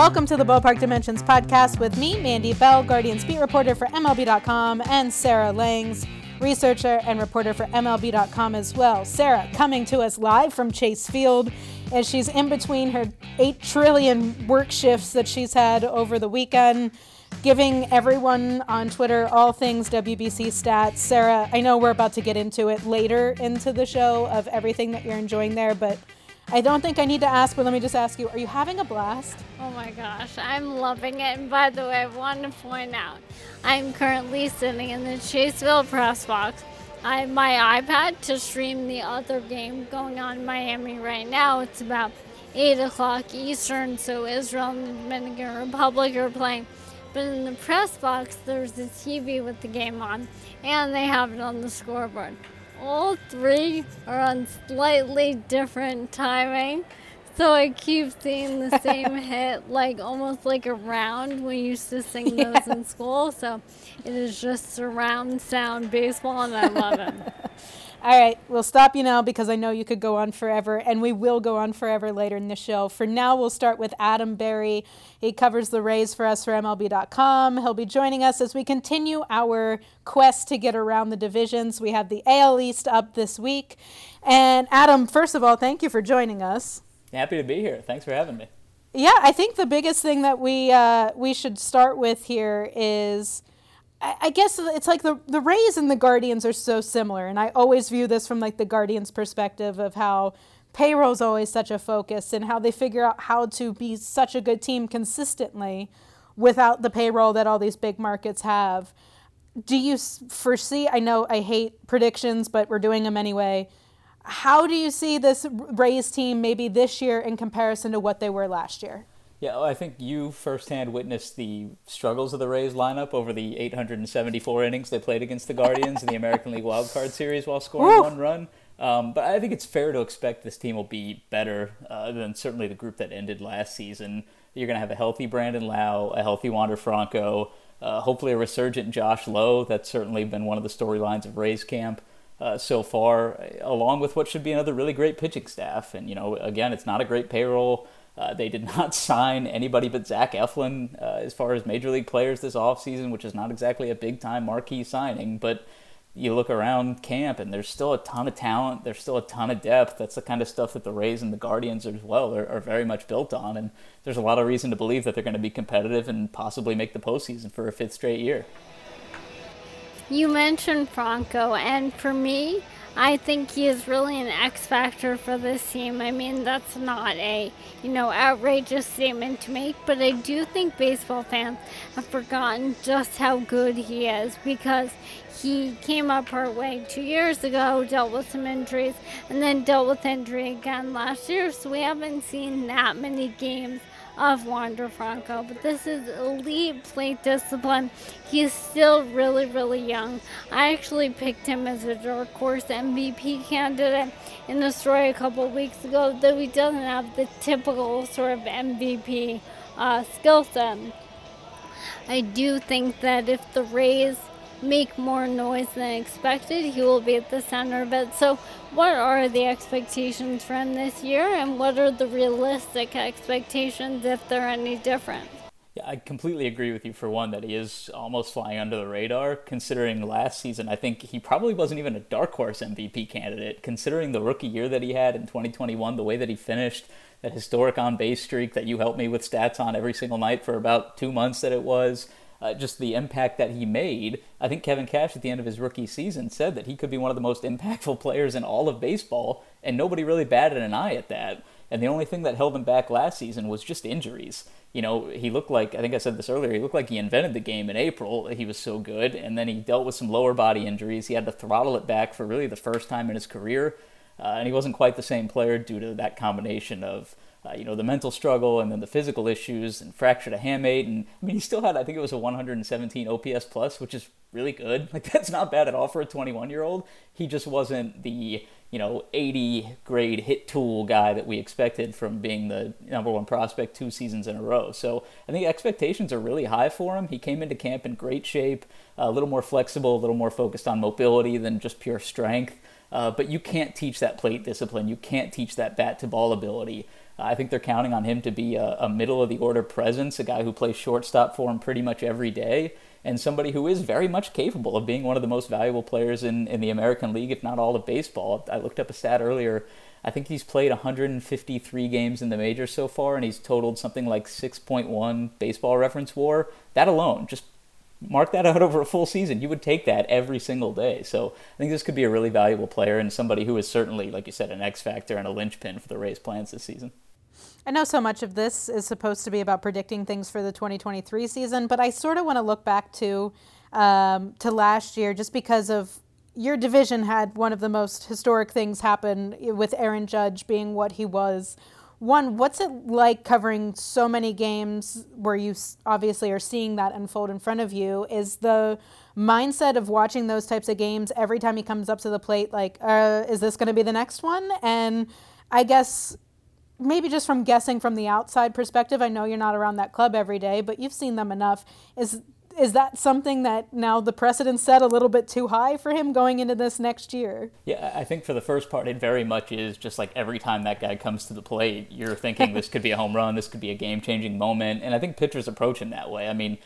Welcome to the Ballpark Dimensions podcast with me, Mandy Bell, Guardians beat reporter for MLB.com, and Sarah Langs, researcher and reporter for MLB.com as well. Sarah coming to us live from Chase Field as she's in between her 8 trillion work shifts that she's had over the weekend, giving everyone on Twitter all things WBC stats. Sarah, I know we're about to get into it later into the show of everything that you're enjoying there, but I don't think I need to ask, but let me just ask you: Are you having a blast? Oh my gosh, I'm loving it. And by the way, I want to point out, I'm currently sitting in the Chase Field press box. I have my iPad to stream the other game going on in Miami right now. It's about 8 o'clock Eastern, so Israel and the Dominican Republic are playing. But in the press box, there's a TV with the game on, and they have it on the scoreboard all three are on slightly different timing. So I keep seeing the same hit, like almost like a round. We used to sing those yeah. in school. So it is just surround sound baseball, and I love it. All right, we'll stop you now because I know you could go on forever, and we will go on forever later in the show. For now, we'll start with Adam Berry. He covers the Rays for us for MLB.com. He'll be joining us as we continue our quest to get around the divisions. We have the AL East up this week. And Adam, first of all, thank you for joining us. Happy to be here. Thanks for having me. Yeah, I think the biggest thing that we uh, we should start with here is I guess it's like the the Rays and the Guardians are so similar, and I always view this from like the Guardians' perspective of how payroll is always such a focus and how they figure out how to be such a good team consistently without the payroll that all these big markets have. Do you foresee? I know I hate predictions, but we're doing them anyway. How do you see this Rays team maybe this year in comparison to what they were last year? Yeah, I think you firsthand witnessed the struggles of the Rays lineup over the 874 innings they played against the Guardians in the American League Wild Card Series while scoring one run. Um, but I think it's fair to expect this team will be better uh, than certainly the group that ended last season. You're going to have a healthy Brandon Lowe, a healthy Wander Franco, uh, hopefully a resurgent Josh Lowe. That's certainly been one of the storylines of Rays camp. Uh, so far, along with what should be another really great pitching staff. And, you know, again, it's not a great payroll. Uh, they did not sign anybody but Zach Eflin uh, as far as major league players this offseason, which is not exactly a big time marquee signing. But you look around camp and there's still a ton of talent, there's still a ton of depth. That's the kind of stuff that the Rays and the Guardians as well are, are very much built on. And there's a lot of reason to believe that they're going to be competitive and possibly make the postseason for a fifth straight year. You mentioned Franco, and for me, I think he is really an X factor for this team. I mean, that's not a, you know, outrageous statement to make, but I do think baseball fans have forgotten just how good he is because he came up our way two years ago, dealt with some injuries, and then dealt with injury again last year. So we haven't seen that many games of Wander Franco, but this is elite plate discipline. He's still really, really young. I actually picked him as a dark horse MVP candidate in the story a couple weeks ago, though he doesn't have the typical sort of MVP uh, skill set. I do think that if the Rays make more noise than expected, he will be at the center of it. So, what are the expectations for him this year, and what are the realistic expectations if they're any different? Yeah, I completely agree with you for one that he is almost flying under the radar. Considering last season, I think he probably wasn't even a dark horse MVP candidate. Considering the rookie year that he had in 2021, the way that he finished, that historic on base streak that you helped me with stats on every single night for about two months that it was uh, just the impact that he made. I think Kevin Cash at the end of his rookie season said that he could be one of the most impactful players in all of baseball, and nobody really batted an eye at that. And the only thing that held him back last season was just injuries. You know, he looked like, I think I said this earlier, he looked like he invented the game in April. He was so good. And then he dealt with some lower body injuries. He had to throttle it back for really the first time in his career. Uh, and he wasn't quite the same player due to that combination of uh, you know, the mental struggle and then the physical issues and fractured a hamate. And I mean, he still had, I think it was a 117 OPS plus, which is really good. Like, that's not bad at all for a 21 year old. He just wasn't the, you know, 80 grade hit tool guy that we expected from being the number one prospect two seasons in a row. So I think expectations are really high for him. He came into camp in great shape, a little more flexible, a little more focused on mobility than just pure strength. Uh, but you can't teach that plate discipline. You can't teach that bat to ball ability. I think they're counting on him to be a, a middle of the order presence, a guy who plays shortstop for him pretty much every day, and somebody who is very much capable of being one of the most valuable players in, in the American League, if not all of baseball. I looked up a stat earlier. I think he's played 153 games in the majors so far, and he's totaled something like 6.1 baseball reference war. That alone, just mark that out over a full season. You would take that every single day. So I think this could be a really valuable player and somebody who is certainly, like you said, an X factor and a linchpin for the Rays' plans this season. I know so much of this is supposed to be about predicting things for the 2023 season, but I sort of want to look back to um, to last year just because of your division had one of the most historic things happen with Aaron Judge being what he was. One, what's it like covering so many games where you obviously are seeing that unfold in front of you? Is the mindset of watching those types of games every time he comes up to the plate like, uh, is this going to be the next one? And I guess maybe just from guessing from the outside perspective, I know you're not around that club every day, but you've seen them enough. Is is that something that now the precedent set a little bit too high for him going into this next year? Yeah, I think for the first part, it very much is just like every time that guy comes to the plate, you're thinking this could be a home run, this could be a game changing moment. And I think pitchers approach him that way. I mean,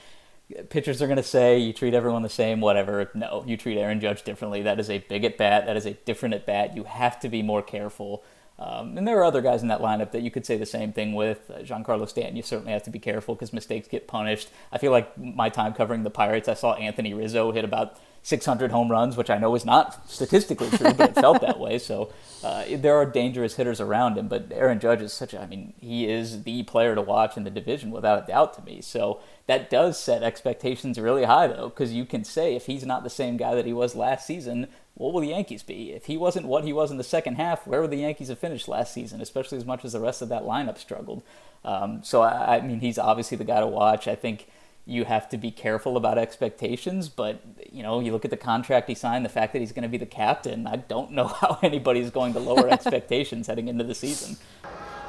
pitchers are going to say you treat everyone the same, whatever. No, you treat Aaron Judge differently. That is a big at bat, that is a different at bat. You have to be more careful. Um, and there are other guys in that lineup that you could say the same thing with. Uh, Giancarlo Stanton, you certainly have to be careful because mistakes get punished. I feel like my time covering the Pirates, I saw Anthony Rizzo hit about 600 home runs, which I know is not statistically true, but it felt that way. So uh, there are dangerous hitters around him. But Aaron Judge is such a, I mean, he is the player to watch in the division without a doubt to me. So that does set expectations really high, though, because you can say if he's not the same guy that he was last season, what will the Yankees be? If he wasn't what he was in the second half, where would the Yankees have finished last season, especially as much as the rest of that lineup struggled? Um, so, I, I, mean, he's obviously the guy to watch. I think you have to be careful about expectations, but, you know, you look at the contract he signed, the fact that he's going to be the captain, I don't know how anybody's going to lower expectations heading into the season.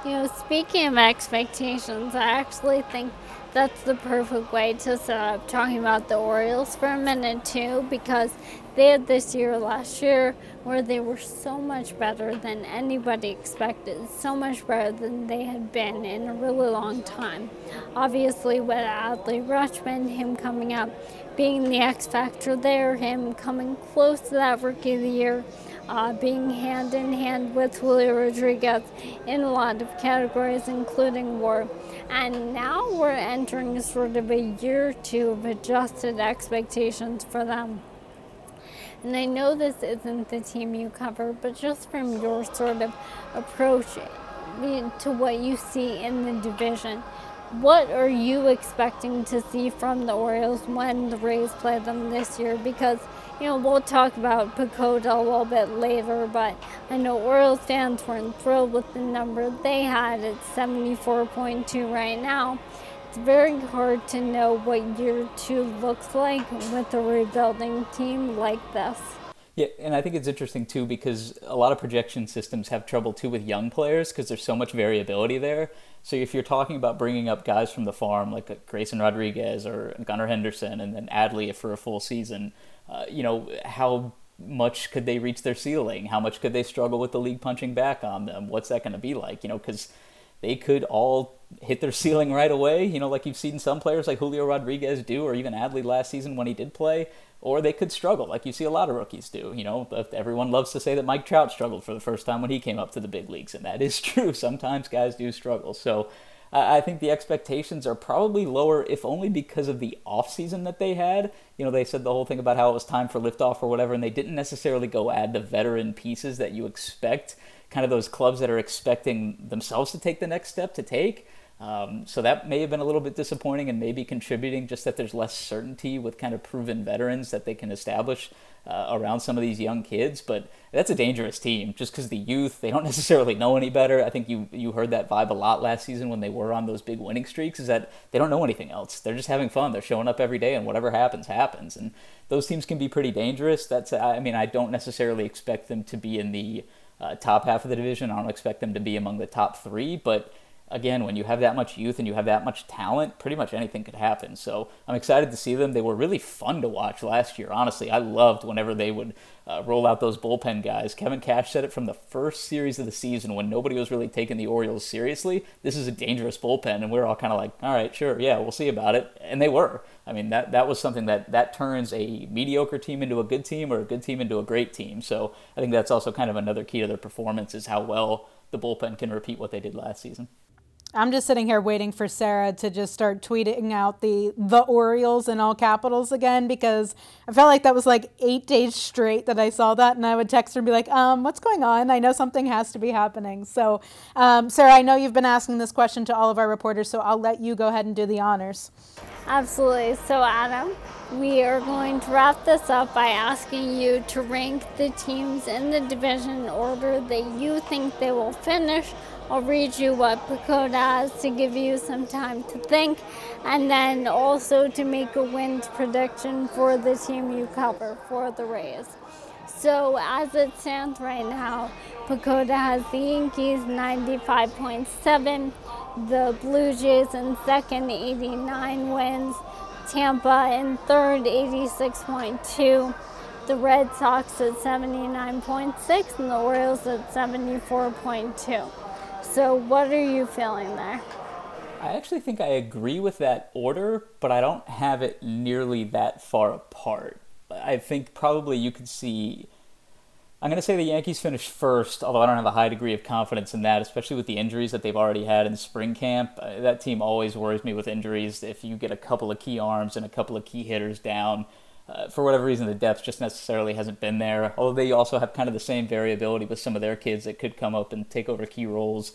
You know, speaking of expectations, I actually think that's the perfect way to start talking about the Orioles for a minute too, because they had this year last year where they were so much better than anybody expected, so much better than they had been in a really long time. Obviously, with Adley Rutschman, him coming up, being the X factor there, him coming close to that Rookie of the Year uh, being hand in hand with Julio Rodriguez in a lot of categories, including WAR. And now we're entering sort of a year or two of adjusted expectations for them. And I know this isn't the team you cover, but just from your sort of approach to what you see in the division, what are you expecting to see from the Orioles when the Rays play them this year? Because you know, we'll talk about PECOTA a little bit later, but I know Orioles fans weren't thrilled with the number they had at 74.2 right now. It's very hard to know what year two looks like with a rebuilding team like this. Yeah, and I think it's interesting too because a lot of projection systems have trouble too with young players because there's so much variability there. So if you're talking about bringing up guys from the farm like Grayson Rodriguez or Gunnar Henderson and then Adley for a full season, uh, you know, how much could they reach their ceiling? How much could they struggle with the league punching back on them? What's that going to be like? You know, because they could all hit their ceiling right away, you know, like you've seen some players like Julio Rodriguez do, or even Adley last season when he did play, or they could struggle, like you see a lot of rookies do. You know, everyone loves to say that Mike Trout struggled for the first time when he came up to the big leagues, and that is true. Sometimes guys do struggle. So I think the expectations are probably lower, if only because of the off season that they had. You know, they said the whole thing about how it was time for liftoff or whatever, and they didn't necessarily go add the veteran pieces that you expect, kind of those clubs that are expecting themselves to take the next step to take. Um, so that may have been a little bit disappointing and maybe contributing just that there's less certainty with kind of proven veterans that they can establish uh, around some of these young kids. But that's a dangerous team just because the youth, they don't necessarily know any better. I think you, you heard that vibe a lot last season when they were on those big winning streaks is that they don't know anything else. They're just having fun. They're showing up every day and whatever happens, happens. And those teams can be pretty dangerous. That's, I mean, I don't necessarily expect them to be in the uh, top half of the division. I don't expect them to be among the top three, but again, when you have that much youth and you have that much talent, pretty much anything could happen. So I'm excited to see them. They were really fun to watch last year. Honestly, I loved whenever they would uh, roll out those bullpen guys. Kevin Cash said it from the first series of the season when nobody was really taking the Orioles seriously. This is a dangerous bullpen, and we are all kind of like, all right, sure, yeah, we'll see about it. And they were. I mean, that that was something that that turns a mediocre team into a good team or a good team into a great team. So I think that's also kind of another key to their performance is how well the bullpen can repeat what they did last season. I'm just sitting here waiting for Sarah to just start tweeting out the the Orioles in all capitals again because I felt like that was like eight days straight that I saw that, and I would text her and be like, um, "What's going on? I know something has to be happening." So, um, Sarah, I know you've been asking this question to all of our reporters, so I'll let you go ahead and do the honors. Absolutely. So, Adam, we are going to wrap this up by asking you to rank the teams in the division order that you think they will finish I'll read you what PECOTA has to give you some time to think and then also to make a wins prediction for the team you cover for the Rays. So as it stands right now, PECOTA has the Yankees 95.7, the Blue Jays in second 89 wins, Tampa in third 86.2, the Red Sox at 79.6 and the Orioles at 74.2. So, what are you feeling there? I actually think I agree with that order, but I don't have it nearly that far apart. I think probably you could see. I'm going to say the Yankees finished first, although I don't have a high degree of confidence in that, especially with the injuries that they've already had in spring camp. Uh, that team always worries me with injuries. If you get a couple of key arms and a couple of key hitters down, uh, for whatever reason, the depth just necessarily hasn't been there. Although they also have kind of the same variability with some of their kids that could come up and take over key roles.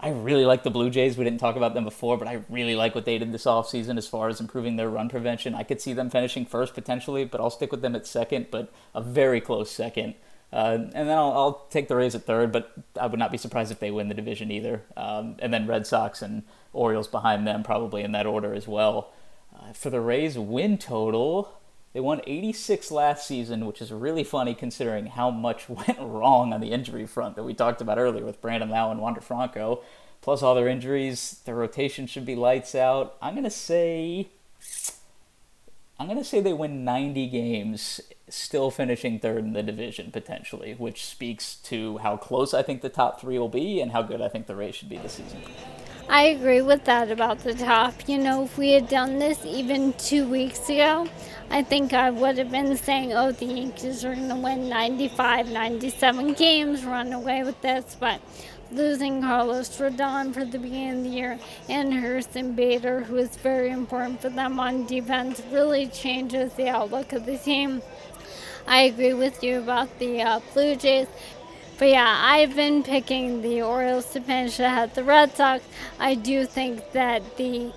I really like the Blue Jays. We didn't talk about them before, but I really like what they did this offseason as far as improving their run prevention. I could see them finishing first potentially, but I'll stick with them at second, but a very close second. Uh, and then I'll, I'll, take the Rays at third, but I would not be surprised if they win the division either. Um, and then Red Sox and Orioles behind them, probably in that order as well. Uh, for the Rays win total, they won 86 last season, which is really funny considering how much went wrong on the injury front that we talked about earlier with Brandon Lowe and Wander Franco. Plus all their injuries, their rotation should be lights out. I'm gonna say I'm gonna say they win 90 games, still finishing third in the division potentially, which speaks to how close I think the top three will be and how good I think the race should be this season. I agree with that about the top. You know, if we had done this even two weeks ago, I think I would have been saying, oh, the Yankees are going to win 95, 97 games, run away with this. But losing Carlos Rodon for the beginning of the year and Harrison Bader, who is very important for them on defense, really changes the outlook of the team. I agree with you about the uh, Blue Jays but yeah, I've been picking the Orioles to finish ahead the Red Sox. I do think that the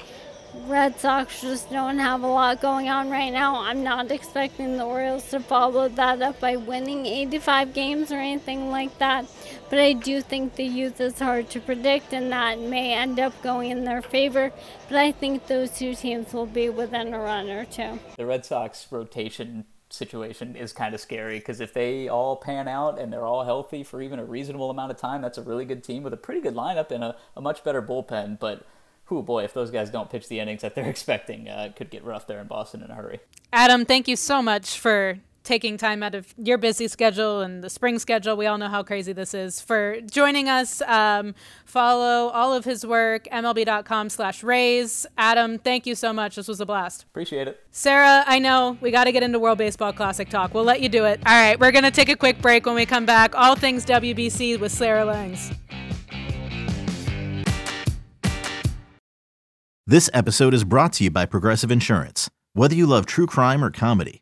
Red Sox just don't have a lot going on right now. I'm not expecting the Orioles to follow that up by winning 85 games or anything like that. But I do think the youth is hard to predict, and that may end up going in their favor. But I think those two teams will be within a run or two. The Red Sox rotation situation is kind of scary because if they all pan out and they're all healthy for even a reasonable amount of time, that's a really good team with a pretty good lineup and a, a much better bullpen. But oh boy, if those guys don't pitch the innings that they're expecting, uh, it could get rough there in Boston in a hurry. Adam, thank you so much for taking time out of your busy schedule and the spring schedule. We all know how crazy this is for joining us. Um, follow all of his work, MLB.com slash Rays. Adam, thank you so much. This was a blast. Appreciate it. Sarah, I know we got to get into World Baseball Classic talk. We'll let you do it. All right, we're going to take a quick break when we come back. All things WBC with Sarah Langs. This episode is brought to you by Progressive Insurance. Whether you love true crime or comedy,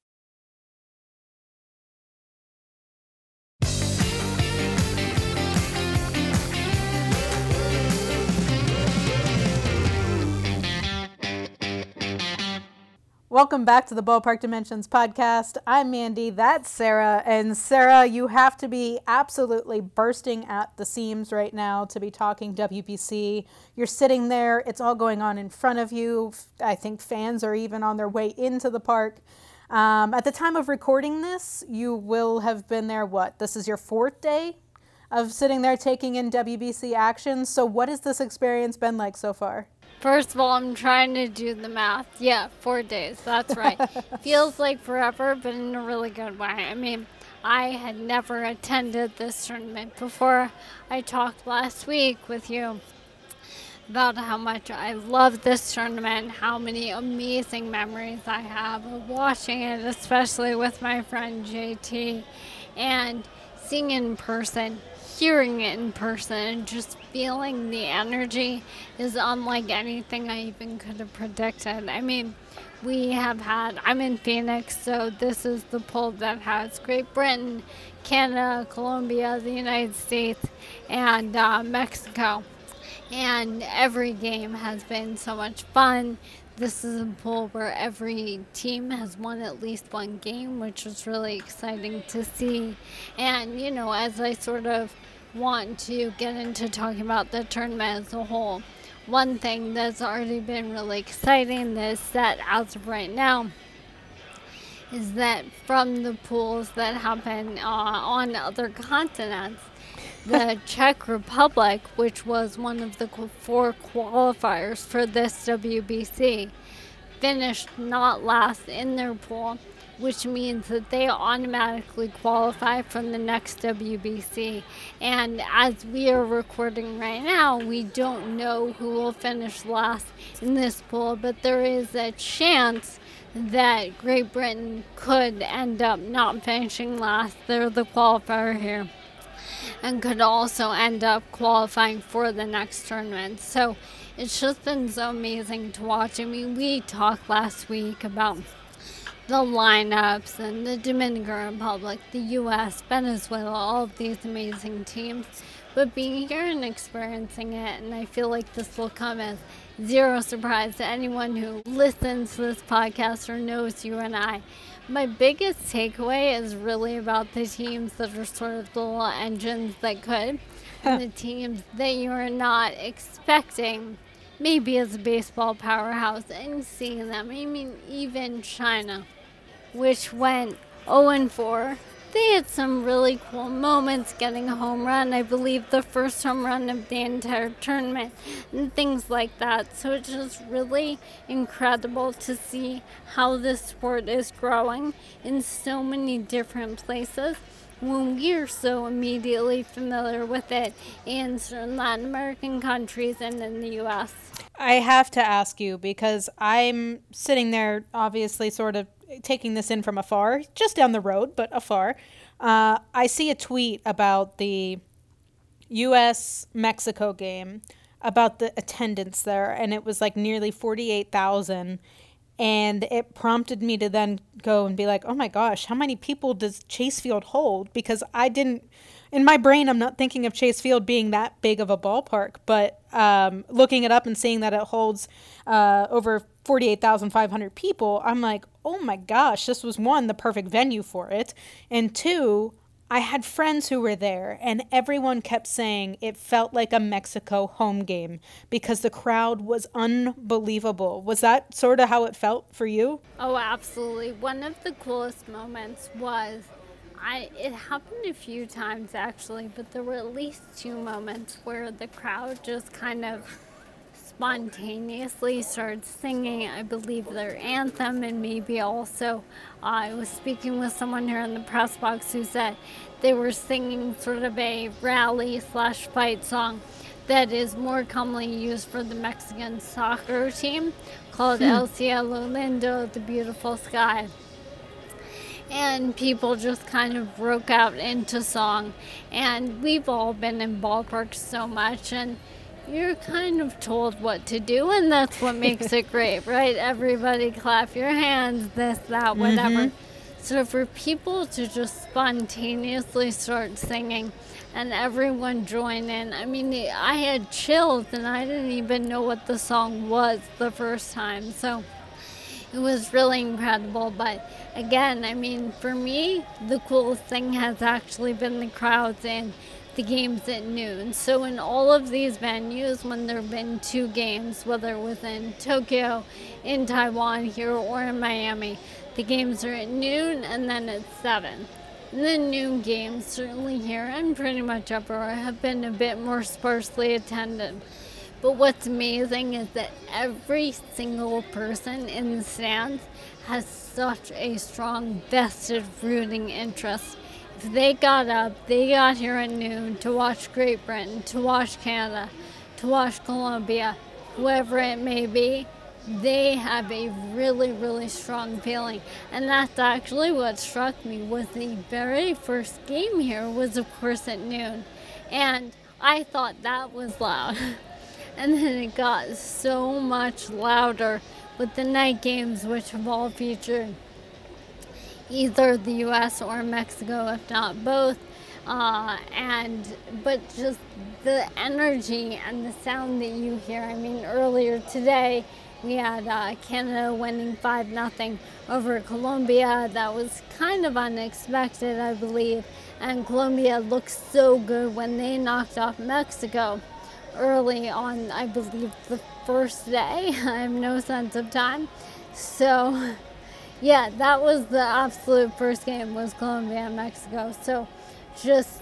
Welcome back to the Ballpark Dimensions podcast. I'm Mandy, that's Sarah. And Sarah, you have to be absolutely bursting at the seams right now to be talking WBC. You're sitting there, it's all going on in front of you. I think fans are even on their way into the park. Um, at the time of recording this, you will have been there, what? This is your fourth day of sitting there taking in WBC action. So, what has this experience been like so far? First of all, I'm trying to do the math. Yeah, four days. That's right. Feels like forever, but in a really good way. I mean, I had never attended this tournament before. I talked last week with you about how much I love this tournament, how many amazing memories I have of watching it, especially with my friend JT, and seeing in person hearing it in person and just feeling the energy is unlike anything I even could have predicted. I mean, we have had, I'm in Phoenix, so this is the pool that has Great Britain, Canada, Colombia, the United States, and uh, Mexico. And every game has been so much fun. This is a pool where every team has won at least one game, which was really exciting to see. And, you know, as I sort of want to get into talking about the tournament as a whole. One thing that's already been really exciting that's set as of right now is that from the pools that happen uh, on other continents, the Czech Republic, which was one of the four qualifiers for this WBC, finished not last in their pool which means that they automatically qualify from the next WBC. And as we are recording right now, we don't know who will finish last in this pool, but there is a chance that Great Britain could end up not finishing last. They're the qualifier here. And could also end up qualifying for the next tournament. So it's just been so amazing to watch. I mean, we talked last week about the lineups and the Dominican Republic, the US, Venezuela, all of these amazing teams. But being here and experiencing it, and I feel like this will come as zero surprise to anyone who listens to this podcast or knows you and I. My biggest takeaway is really about the teams that are sort of the little engines that could, and the teams that you are not expecting maybe as a baseball powerhouse and seeing them. I mean, even China which went 0 4. They had some really cool moments getting a home run. I believe the first home run of the entire tournament and things like that. So it's just really incredible to see how this sport is growing in so many different places when we're so immediately familiar with it in certain Latin American countries and in the US. I have to ask you because I'm sitting there, obviously, sort of taking this in from afar, just down the road, but afar. Uh, I see a tweet about the U.S. Mexico game about the attendance there, and it was like nearly 48,000. And it prompted me to then go and be like, oh my gosh, how many people does Chase Field hold? Because I didn't, in my brain, I'm not thinking of Chase Field being that big of a ballpark, but um, looking it up and seeing that it holds uh, over 48,500 people, I'm like, oh my gosh, this was one, the perfect venue for it. And two, I had friends who were there, and everyone kept saying it felt like a Mexico home game because the crowd was unbelievable. Was that sort of how it felt for you? Oh, absolutely. One of the coolest moments was I it happened a few times actually, but there were at least two moments where the crowd just kind of spontaneously started singing, I believe, their anthem, and maybe also uh, I was speaking with someone here in the press box who said they were singing sort of a rally slash fight song that is more commonly used for the Mexican soccer team called hmm. El Cielo Lindo, the beautiful sky and people just kind of broke out into song. And we've all been in ballparks so much, and you're kind of told what to do, and that's what makes it great, right? Everybody clap your hands, this, that, whatever. Mm-hmm. So for people to just spontaneously start singing and everyone join in, I mean, I had chills and I didn't even know what the song was the first time. So it was really incredible. But again, I mean, for me, the coolest thing has actually been the crowds and the games at noon. So in all of these venues, when there have been two games, whether within Tokyo, in Taiwan, here, or in Miami, the games are at noon and then at 7. And the noon games, certainly here and pretty much everywhere, have been a bit more sparsely attended. But what's amazing is that every single person in the stands has such a strong vested rooting interest they got up, they got here at noon to watch Great Britain, to watch Canada, to watch Colombia, whoever it may be, they have a really, really strong feeling. And that's actually what struck me was the very first game here was of course at noon. And I thought that was loud. and then it got so much louder with the night games which have all featured either the U.S. or Mexico, if not both. Uh, and but just the energy and the sound that you hear. I mean, earlier today we had uh, Canada winning five nothing over Colombia. That was kind of unexpected, I believe. And Colombia looked so good when they knocked off Mexico early on. I believe the first day. I have no sense of time. So yeah, that was the absolute first game was Colombia and Mexico. So just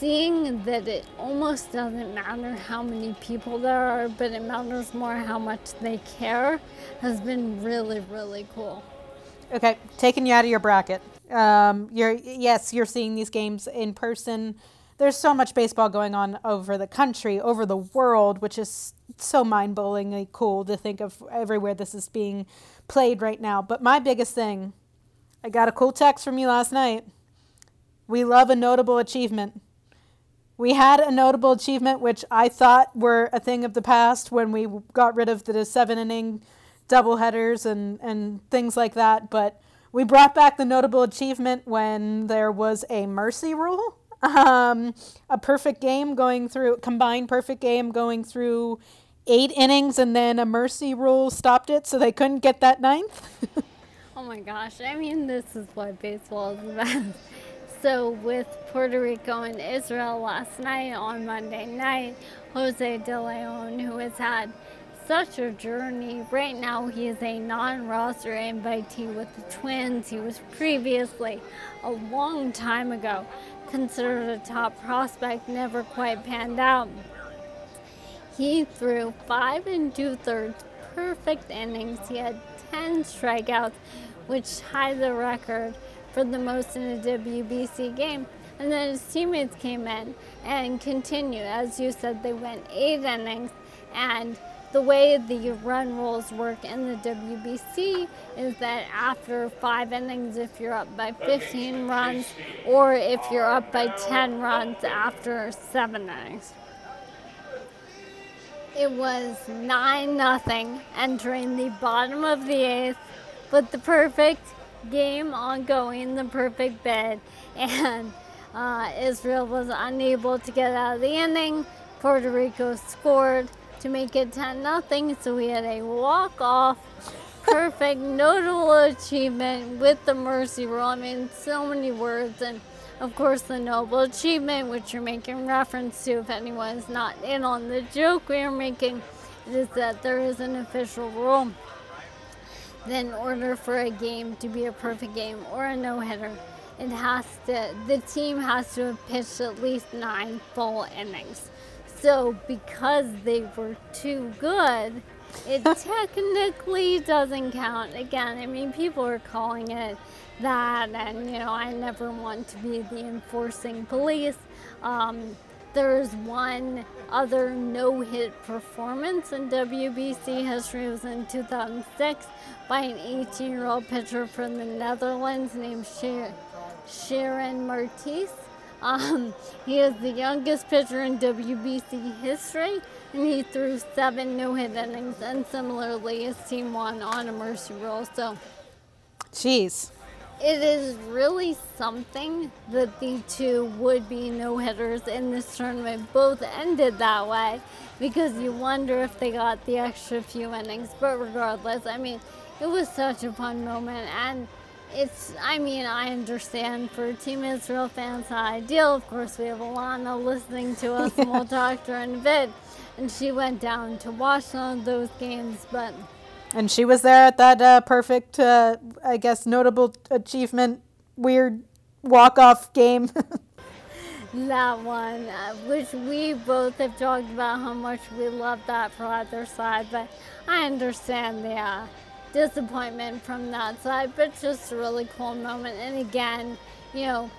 seeing that it almost doesn't matter how many people there are, but it matters more how much they care has been really, really cool. Okay, taking you out of your bracket. Um, you're yes, you're seeing these games in person. There's so much baseball going on over the country, over the world, which is so mind-blowingly cool to think of everywhere this is being played right now. But my biggest thing, I got a cool text from you last night. We love a notable achievement. We had a notable achievement, which I thought were a thing of the past when we got rid of the seven inning doubleheaders and, and things like that. But we brought back the notable achievement when there was a mercy rule. Um, a perfect game going through, combined perfect game going through eight innings and then a mercy rule stopped it so they couldn't get that ninth? oh my gosh. I mean, this is what baseball is about. so, with Puerto Rico and Israel last night on Monday night, Jose De Leon, who has had such a journey. Right now, he is a non roster invitee with the Twins. He was previously, a long time ago, considered a top prospect, never quite panned out. He threw five and two thirds perfect innings. He had 10 strikeouts, which tied the record for the most in a WBC game. And then his teammates came in and continued. As you said, they went eight innings. And the way the run rules work in the WBC is that after five innings, if you're up by 15 runs, or if you're up by 10 runs after seven innings. It was 9 nothing entering the bottom of the eighth with the perfect game ongoing, the perfect bid, and uh, Israel was unable to get out of the inning. Puerto Rico scored to make it 10 nothing, so we had a walk off, perfect, notable achievement with the mercy rule. I mean, so many words and of course, the noble achievement, which you're making reference to, if anyone is not in on the joke we are making, is that there is an official rule that in order for a game to be a perfect game or a no-hitter, it has to the team has to have pitched at least nine full innings. So because they were too good, it technically doesn't count. Again, I mean, people are calling it that, and you know, I never want to be the enforcing police. Um, there's one other no hit performance in WBC history. It was in 2006 by an 18 year old pitcher from the Netherlands named Shairon Martis. Um, he is the youngest pitcher in WBC history, and he threw seven no hit innings. And similarly, his team won on a mercy rule. So, jeez it is really something that the two would be no hitters in this tournament both ended that way because you wonder if they got the extra few innings. But regardless, I mean, it was such a fun moment. And it's, I mean, I understand for Team Israel fans not ideal. Of course, we have Alana listening to us and we'll talk to her in a bit. And she went down to watch some of those games, but and she was there at that uh, perfect, uh, I guess, notable achievement, weird walk off game. that one, uh, which we both have talked about how much we love that for either side, but I understand the disappointment from that side, but just a really cool moment. And again, you know,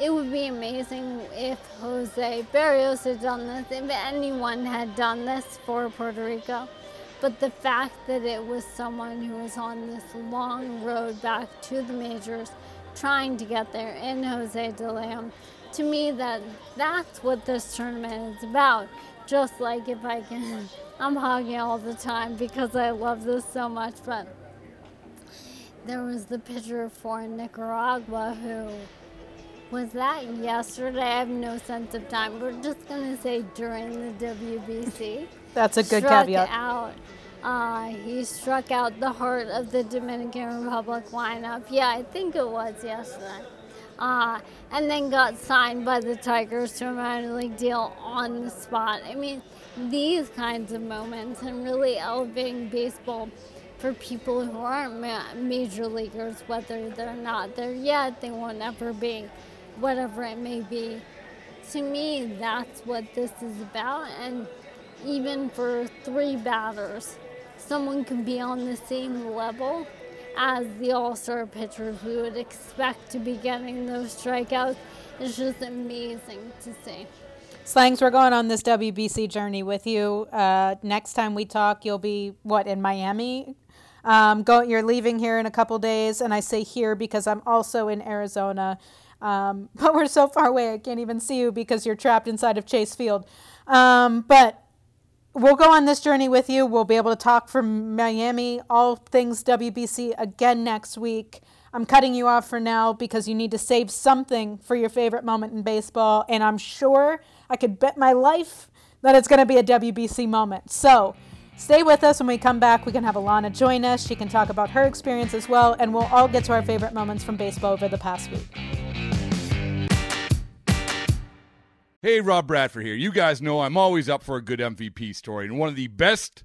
it would be amazing if Jose Berrios had done this, if anyone had done this for Puerto Rico. But the fact that it was someone who was on this long road back to the majors, trying to get there in Jose De Leon, to me that that's what this tournament is about. Just like if I can, I'm hogging all the time because I love this so much. But there was the pitcher for Nicaragua who was that yesterday? I have no sense of time. We're just gonna say during the WBC. That's a good struck caveat. Out. Uh, he struck out the heart of the Dominican Republic lineup. Yeah, I think it was yesterday. Uh, and then got signed by the Tigers to a minor league deal on the spot. I mean, these kinds of moments and really elevating baseball for people who aren't ma- major leaguers, whether they're not there yet, they won't ever be, whatever it may be. To me, that's what this is about. And even for three batters, someone can be on the same level as the all star pitchers we would expect to be getting those strikeouts. It's just amazing to see. Slangs, we're going on this WBC journey with you. Uh, next time we talk, you'll be what in Miami. Um, go, you're leaving here in a couple days, and I say here because I'm also in Arizona. Um, but we're so far away, I can't even see you because you're trapped inside of Chase Field. Um, but we'll go on this journey with you. We'll be able to talk from Miami, all things WBC again next week. I'm cutting you off for now because you need to save something for your favorite moment in baseball. And I'm sure I could bet my life that it's going to be a WBC moment. So stay with us when we come back. We can have Alana join us. She can talk about her experience as well. And we'll all get to our favorite moments from baseball over the past week. Hey, Rob Bradford here. You guys know I'm always up for a good MVP story, and one of the best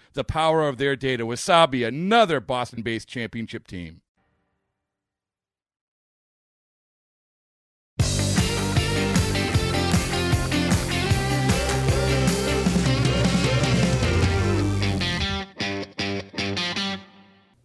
the power of their data. Wasabi, another Boston based championship team.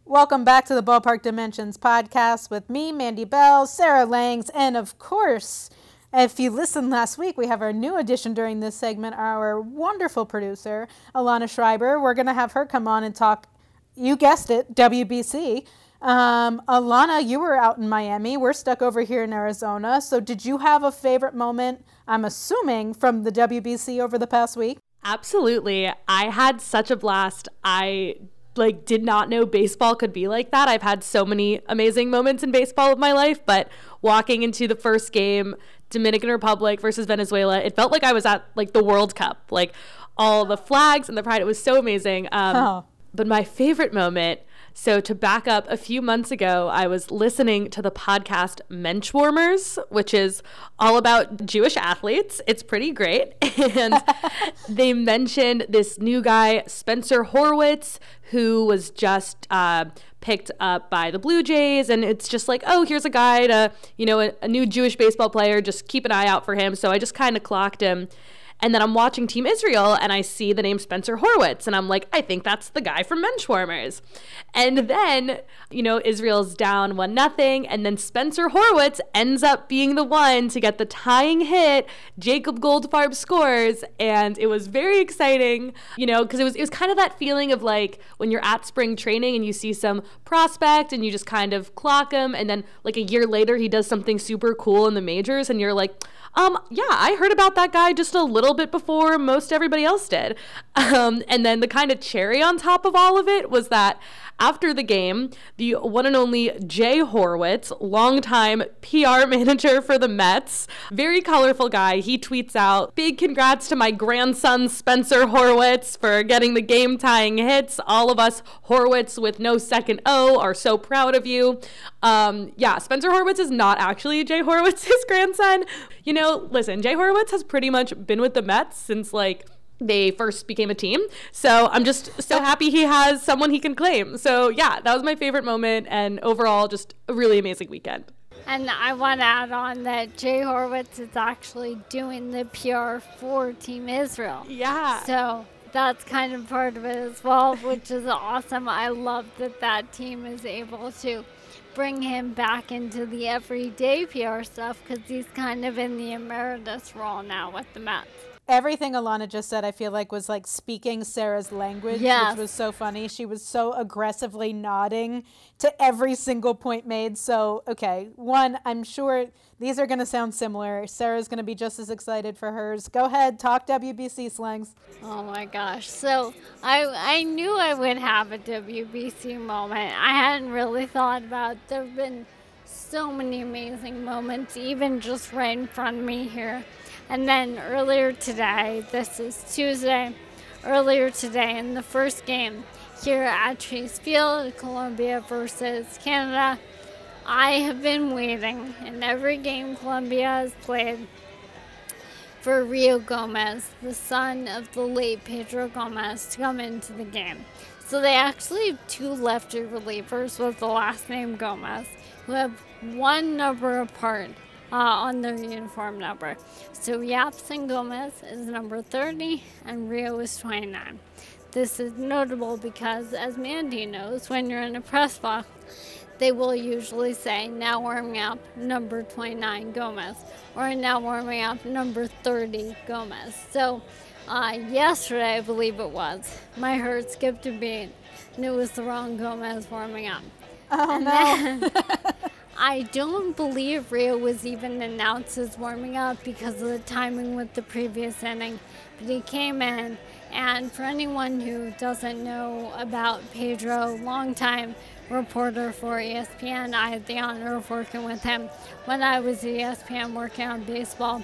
Welcome back to the Ballpark Dimensions podcast with me, Mandy Bell, Sarah Langs, and of course, If you listened last week, we have our new addition during this segment, our wonderful producer, Alana Schreiber. We're going to have her come on and talk, you guessed it, WBC. Um, Alana, you were out in Miami. We're stuck over here in Arizona. So, did you have a favorite moment, I'm assuming, from the WBC over the past week? Absolutely. I had such a blast. I like did not know baseball could be like that. I've had so many amazing moments in baseball of my life, but walking into the first game, Dominican Republic versus Venezuela, it felt like I was at like the World Cup. Like all the flags and the pride, it was so amazing. Um, oh. But my favorite moment so, to back up, a few months ago, I was listening to the podcast Menschwarmers, which is all about Jewish athletes. It's pretty great. And they mentioned this new guy, Spencer Horwitz, who was just uh, picked up by the Blue Jays. And it's just like, oh, here's a guy to, you know, a, a new Jewish baseball player. Just keep an eye out for him. So, I just kind of clocked him. And then I'm watching Team Israel and I see the name Spencer Horwitz. And I'm like, I think that's the guy from Menschwarmers. And then, you know, Israel's down one nothing. And then Spencer Horwitz ends up being the one to get the tying hit. Jacob Goldfarb scores. And it was very exciting, you know, because it was, it was kind of that feeling of like when you're at spring training and you see some prospect and you just kind of clock him. And then like a year later, he does something super cool in the majors. And you're like, um, yeah, I heard about that guy just a little bit before most everybody else did. Um, and then the kind of cherry on top of all of it was that after the game, the one and only Jay Horwitz, longtime PR manager for the Mets, very colorful guy, he tweets out, Big congrats to my grandson Spencer Horwitz for getting the game tying hits. All of us Horwitz with no second O are so proud of you. Um, yeah, Spencer Horwitz is not actually Jay Horwitz's grandson. You know, listen, Jay Horwitz has pretty much been with the Mets since like they first became a team. So I'm just so oh. happy he has someone he can claim. So yeah, that was my favorite moment and overall just a really amazing weekend. And I want to add on that Jay Horwitz is actually doing the PR for Team Israel. Yeah. So that's kind of part of it as well, which is awesome. I love that that team is able to bring him back into the everyday PR stuff because he's kind of in the emeritus role now with the Mets everything Alana just said, I feel like was like speaking Sarah's language, yes. which was so funny. She was so aggressively nodding to every single point made. So, okay, one, I'm sure these are going to sound similar. Sarah's going to be just as excited for hers. Go ahead, talk WBC slangs. Oh my gosh. So, I I knew I would have a WBC moment. I hadn't really thought about there've been so many amazing moments even just right in front of me here. And then earlier today, this is Tuesday, earlier today in the first game here at Chase Field, Colombia versus Canada, I have been waiting in every game Colombia has played for Rio Gomez, the son of the late Pedro Gomez, to come into the game. So they actually have two lefty relievers with the last name Gomez, who have one number apart uh, on their uniform number. So Yapson Gomez is number 30 and Rio is 29. This is notable because, as Mandy knows, when you're in a press box, they will usually say, now warming up number 29 Gomez, or now warming up number 30 Gomez. So, uh, yesterday, I believe it was, my heart skipped a beat, and it was the wrong Gomez warming up. Oh, and no. Then, I don't believe Rio was even announced as warming up because of the timing with the previous inning. But he came in, and for anyone who doesn't know about Pedro, longtime reporter for ESPN, I had the honor of working with him when I was at ESPN working on baseball.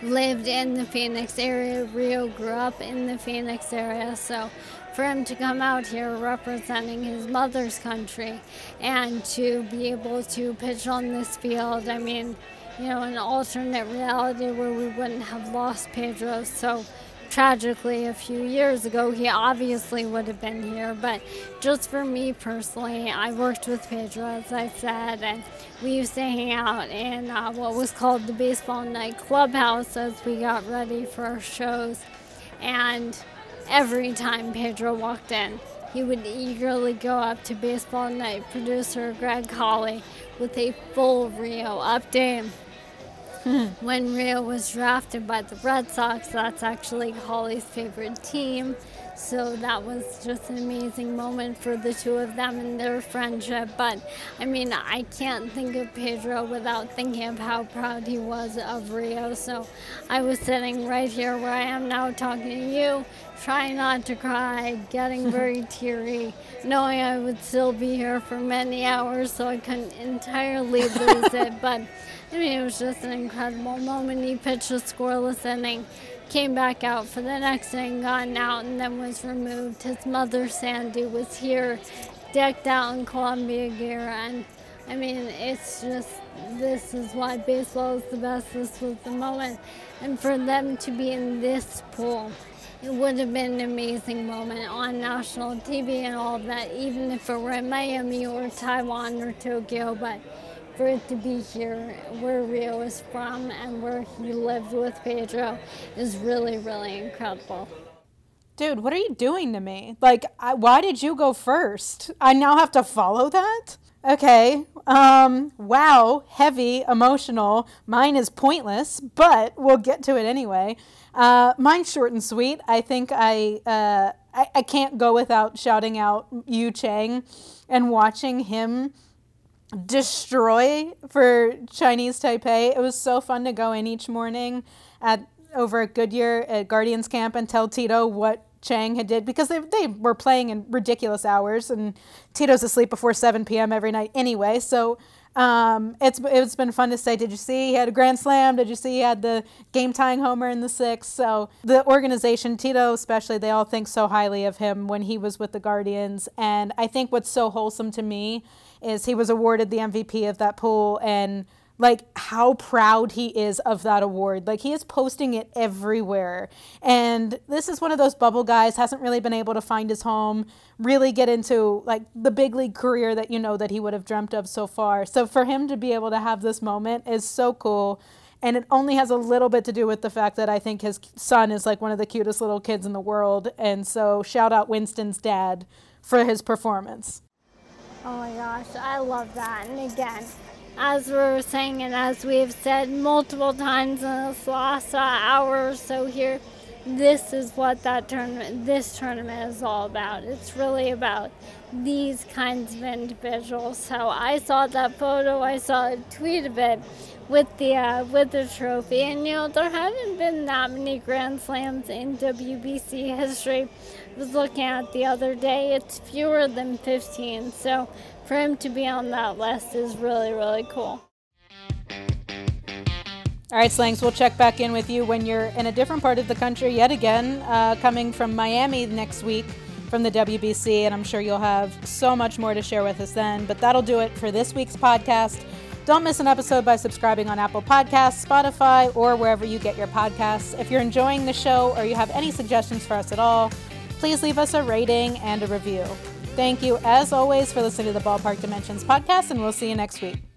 Lived in the Phoenix area. Rio grew up in the Phoenix area, so for him to come out here representing his mother's country and to be able to pitch on this field. I mean, you know, an alternate reality where we wouldn't have lost Pedro so tragically a few years ago. He obviously would have been here, but just for me personally, I worked with Pedro, as I said, and we used to hang out in uh, what was called the Baseball Tonight Clubhouse as we got ready for our shows. And every time Pedro walked in. He would eagerly go up to Baseball Tonight producer Greg Holly with a full Rio update. when Rio was drafted by the Red Sox. That's actually Holly's favorite team. So that was just an amazing moment for the two of them and their friendship. But I mean, I can't think of Pedro without thinking of how proud he was of Rio. So I was sitting right here where I am now talking to you, trying not to cry, getting very teary, knowing I would still be here for many hours, so I couldn't entirely lose it. But I mean, it was just an incredible moment. He pitched a scoreless inning came back out for the next thing, gotten out, and then was removed. His mother, Sandy, was here, decked out in Colombia gear. And I mean, it's just, this is why baseball is the best. This was the moment. And for them to be in this pool, it would have been an amazing moment on national TV and all of that, even if it were in Miami or Taiwan or Tokyo. But it to be here where Rio is from and where he lived with Pedro is really, really incredible. Dude, what are you doing to me? Like, I, why did you go first? I now have to follow that? Okay. Um, wow, heavy, emotional. Mine is pointless, but we'll get to it anyway. Uh, mine's short and sweet. I think I, uh, I, I can't go without shouting out Yu Chang and watching him destroy for Chinese Taipei. It was so fun to go in each morning at over at Goodyear at Guardians Camp and tell Tito what Chang had did because they, they were playing in ridiculous hours and Tito's asleep before 7 p.m. every night anyway. So um, it's it's been fun to say. Did you see he had a grand slam? Did you see he had the game tying homer in the sixth? So the organization, Tito especially, they all think so highly of him when he was with the Guardians. And I think what's so wholesome to me is he was awarded the MVP of that pool and like how proud he is of that award. Like he is posting it everywhere. And this is one of those bubble guys hasn't really been able to find his home, really get into like the big league career that you know that he would have dreamt of so far. So for him to be able to have this moment is so cool. And it only has a little bit to do with the fact that I think his son is like one of the cutest little kids in the world. And so shout out Winston's dad for his performance. Oh my gosh, I love that. And again, as we are saying and as we've said multiple times in this last hour or so here, this is what that tournament, this tournament is all about. It's really about these kinds of individuals. So I saw that photo, I saw a tweet of it with the uh, with the trophy, and you know there haven't been that many Grand Slams in WBC history was looking at the other day, it's fewer than 15. So for him to be on that list is really, really cool. All right, Slangs, we'll check back in with you when you're in a different part of the country yet again, uh, coming from Miami next week from the WBC, and I'm sure you'll have so much more to share with us then. But that'll do it for this week's podcast. Don't miss an episode by subscribing on Apple Podcasts, Spotify, or wherever you get your podcasts. If you're enjoying the show or you have any suggestions for us at all, please leave us a rating and a review. Thank you, as always, for listening to the Ballpark Dimensions podcast, and we'll see you next week.